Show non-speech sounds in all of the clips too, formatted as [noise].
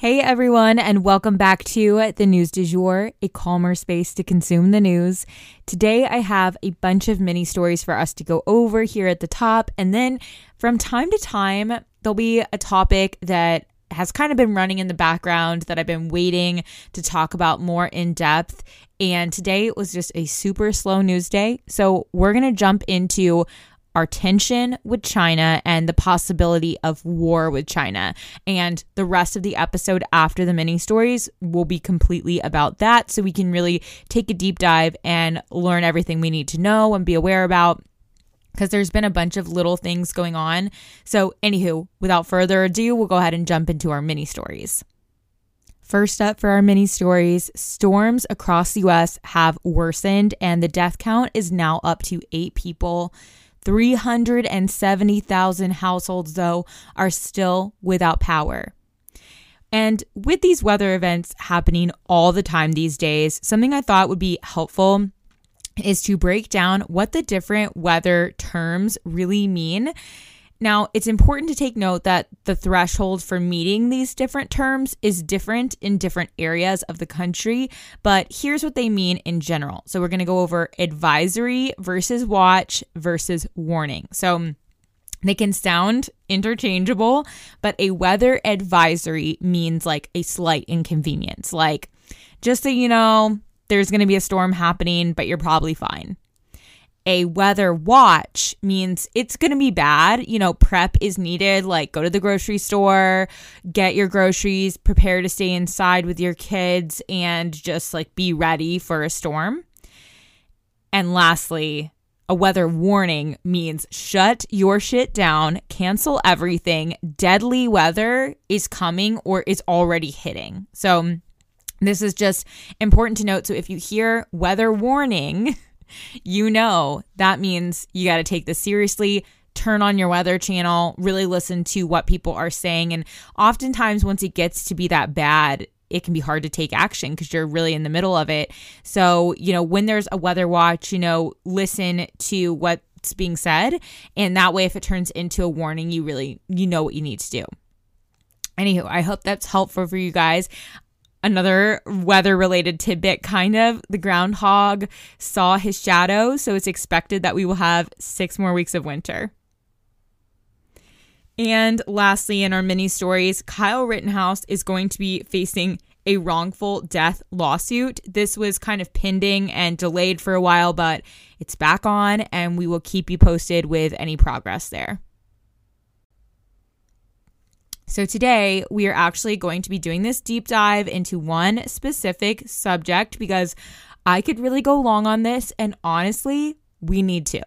Hey everyone, and welcome back to the News du Jour, a calmer space to consume the news. Today I have a bunch of mini stories for us to go over here at the top, and then from time to time, there'll be a topic that has kind of been running in the background that I've been waiting to talk about more in depth. And today was just a super slow news day. So we're going to jump into our tension with China and the possibility of war with China. And the rest of the episode after the mini stories will be completely about that. So we can really take a deep dive and learn everything we need to know and be aware about because there's been a bunch of little things going on. So, anywho, without further ado, we'll go ahead and jump into our mini stories. First up for our mini stories, storms across the US have worsened and the death count is now up to eight people. 370,000 households, though, are still without power. And with these weather events happening all the time these days, something I thought would be helpful is to break down what the different weather terms really mean now, it's important to take note that the threshold for meeting these different terms is different in different areas of the country, but here's what they mean in general. So, we're going to go over advisory versus watch versus warning. So, they can sound interchangeable, but a weather advisory means like a slight inconvenience. Like, just so you know, there's going to be a storm happening, but you're probably fine a weather watch means it's going to be bad. You know, prep is needed, like go to the grocery store, get your groceries, prepare to stay inside with your kids, and just like be ready for a storm. And lastly, a weather warning means shut your shit down, cancel everything. Deadly weather is coming or is already hitting. So, this is just important to note. So, if you hear weather warning, [laughs] you know that means you got to take this seriously turn on your weather channel, really listen to what people are saying. And oftentimes, once it gets to be that bad, it can be hard to take action because you're really in the middle of it. So, you know, when there's a weather watch, you know, listen to what's being said. And that way, if it turns into a warning, you really, you know what you need to do. Anywho, I hope that's helpful for you guys another weather related tidbit kind of. The groundhog saw his shadow so it's expected that we will have six more weeks of winter. And lastly in our mini stories kyle rittenhouse is going to be facing a wrongful death lawsuit. This was kind of pending and delayed for a while but it's back on and we will keep you posted with any progress there so, today we are actually going to be doing this deep dive into one specific subject because I could really go long on this, and honestly, we need to.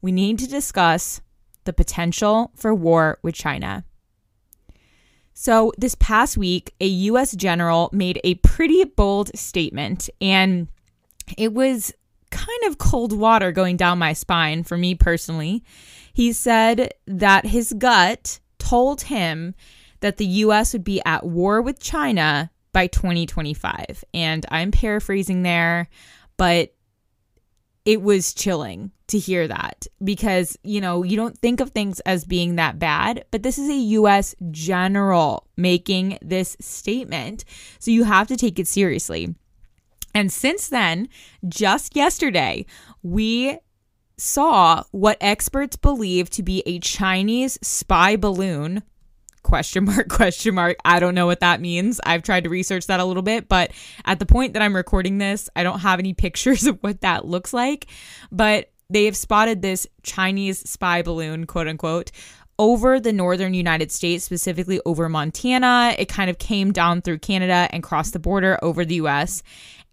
We need to discuss the potential for war with China. So, this past week, a US general made a pretty bold statement, and it was kind of cold water going down my spine for me personally. He said that his gut told him that the US would be at war with China by 2025. And I'm paraphrasing there, but it was chilling to hear that because, you know, you don't think of things as being that bad, but this is a US general making this statement. So you have to take it seriously. And since then, just yesterday, we saw what experts believe to be a Chinese spy balloon question mark [laughs] question mark i don't know what that means i've tried to research that a little bit but at the point that i'm recording this i don't have any [laughs] pictures of what that looks like but they have spotted this chinese spy balloon quote unquote over the northern United States, specifically over Montana. It kind of came down through Canada and crossed the border over the US.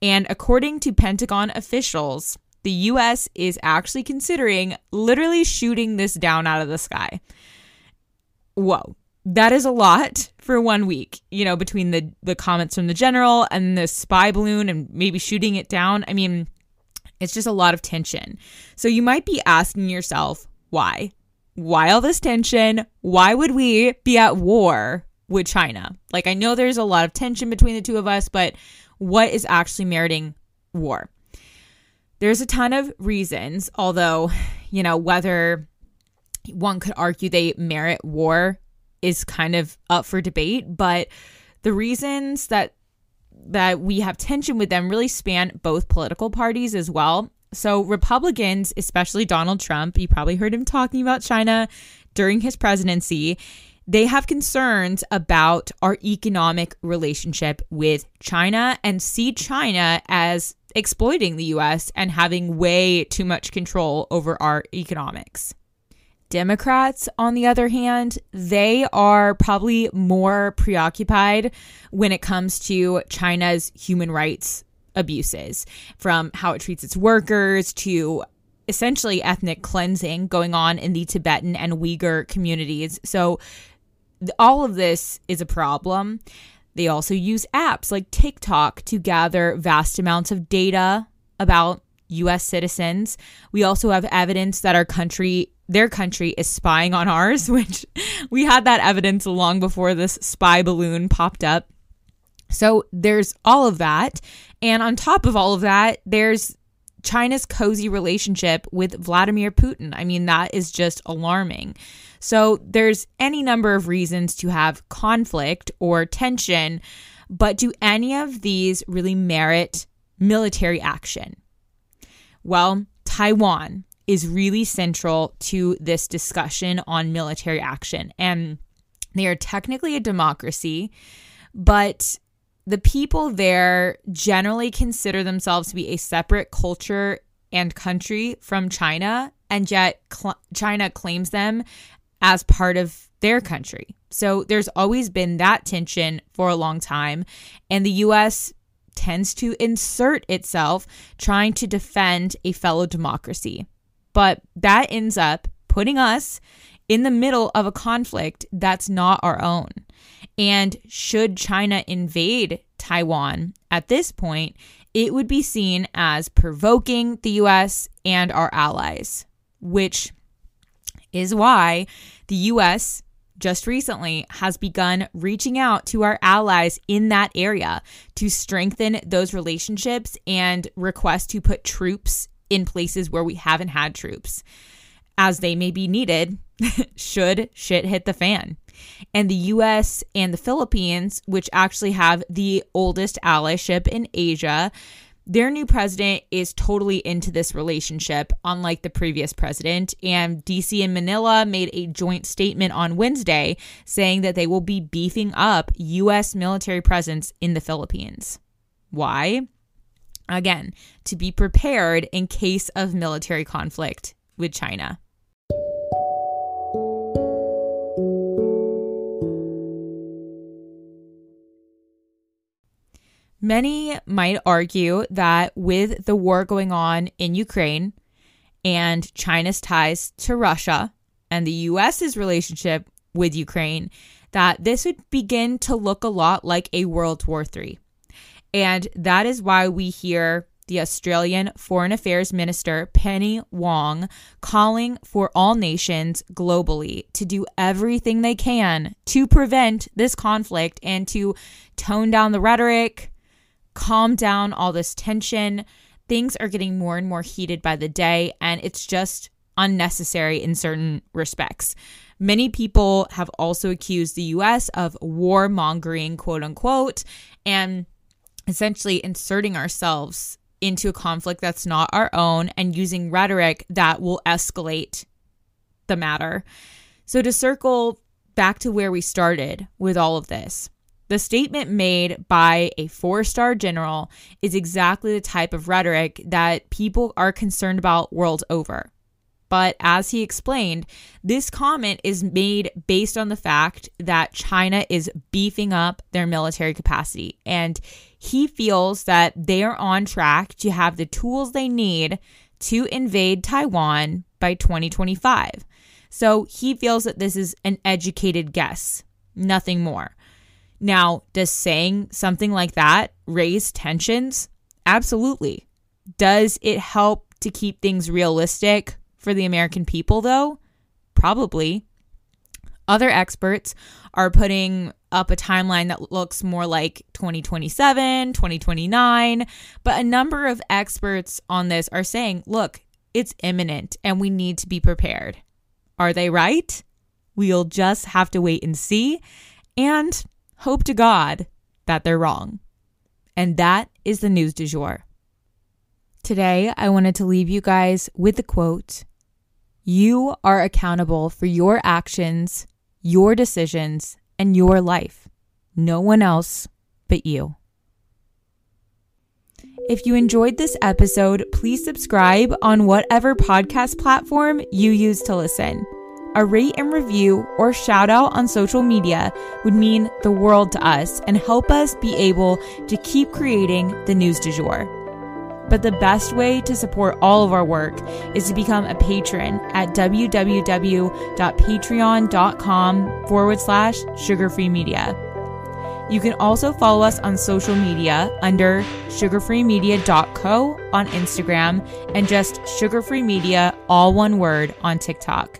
And according to Pentagon officials, the US is actually considering literally shooting this down out of the sky. Whoa. That is a lot for one week, you know, between the the comments from the general and the spy balloon and maybe shooting it down. I mean, it's just a lot of tension. So you might be asking yourself, why? Why all this tension? Why would we be at war with China? Like, I know there's a lot of tension between the two of us, but what is actually meriting war? There's a ton of reasons, although, you know, whether one could argue they merit war is kind of up for debate, but the reasons that that we have tension with them really span both political parties as well. So, Republicans, especially Donald Trump, you probably heard him talking about China during his presidency. They have concerns about our economic relationship with China and see China as exploiting the US and having way too much control over our economics. Democrats, on the other hand, they are probably more preoccupied when it comes to China's human rights abuses, from how it treats its workers to essentially ethnic cleansing going on in the Tibetan and Uyghur communities. So, all of this is a problem. They also use apps like TikTok to gather vast amounts of data about US citizens. We also have evidence that our country their country is spying on ours, [laughs] which we had that evidence long before this spy balloon popped up. So there's all of that. And on top of all of that, there's China's cozy relationship with Vladimir Putin. I mean, that is just alarming. So there's any number of reasons to have conflict or tension, but do any of these really merit military action? Well, Taiwan is really central to this discussion on military action. And they are technically a democracy, but the people there generally consider themselves to be a separate culture and country from China, and yet cl- China claims them as part of their country. So there's always been that tension for a long time, and the US tends to insert itself trying to defend a fellow democracy. But that ends up putting us in the middle of a conflict that's not our own. And should China invade Taiwan at this point, it would be seen as provoking the US and our allies, which is why the US just recently has begun reaching out to our allies in that area to strengthen those relationships and request to put troops in places where we haven't had troops, as they may be needed [laughs] should shit hit the fan. And the US and the Philippines, which actually have the oldest allyship in Asia, their new president is totally into this relationship, unlike the previous president. And DC and Manila made a joint statement on Wednesday saying that they will be beefing up U.S. military presence in the Philippines. Why? Again, to be prepared in case of military conflict with China. Many might argue that with the war going on in Ukraine and China's ties to Russia and the US's relationship with Ukraine, that this would begin to look a lot like a World War III. And that is why we hear the Australian Foreign Affairs Minister Penny Wong calling for all nations globally to do everything they can to prevent this conflict and to tone down the rhetoric, calm down all this tension. Things are getting more and more heated by the day, and it's just unnecessary in certain respects. Many people have also accused the US of warmongering, quote unquote, and essentially inserting ourselves into a conflict that's not our own and using rhetoric that will escalate the matter. So, to circle back to where we started with all of this, the statement made by a four star general is exactly the type of rhetoric that people are concerned about world over. But as he explained, this comment is made based on the fact that China is beefing up their military capacity. And he feels that they are on track to have the tools they need to invade Taiwan by 2025. So he feels that this is an educated guess, nothing more. Now, does saying something like that raise tensions? Absolutely. Does it help to keep things realistic for the American people, though? Probably. Other experts are putting up a timeline that looks more like 2027, 2029. But a number of experts on this are saying, look, it's imminent and we need to be prepared. Are they right? We'll just have to wait and see and hope to God that they're wrong. And that is the news du jour. Today, I wanted to leave you guys with the quote You are accountable for your actions, your decisions, and your life. No one else but you. If you enjoyed this episode, please subscribe on whatever podcast platform you use to listen. A rate and review or shout out on social media would mean the world to us and help us be able to keep creating the news du jour. But the best way to support all of our work is to become a patron at www.patreon.com forward slash sugarfree media. You can also follow us on social media under sugarfreemedia.co on Instagram and just sugarfree media, all one word, on TikTok.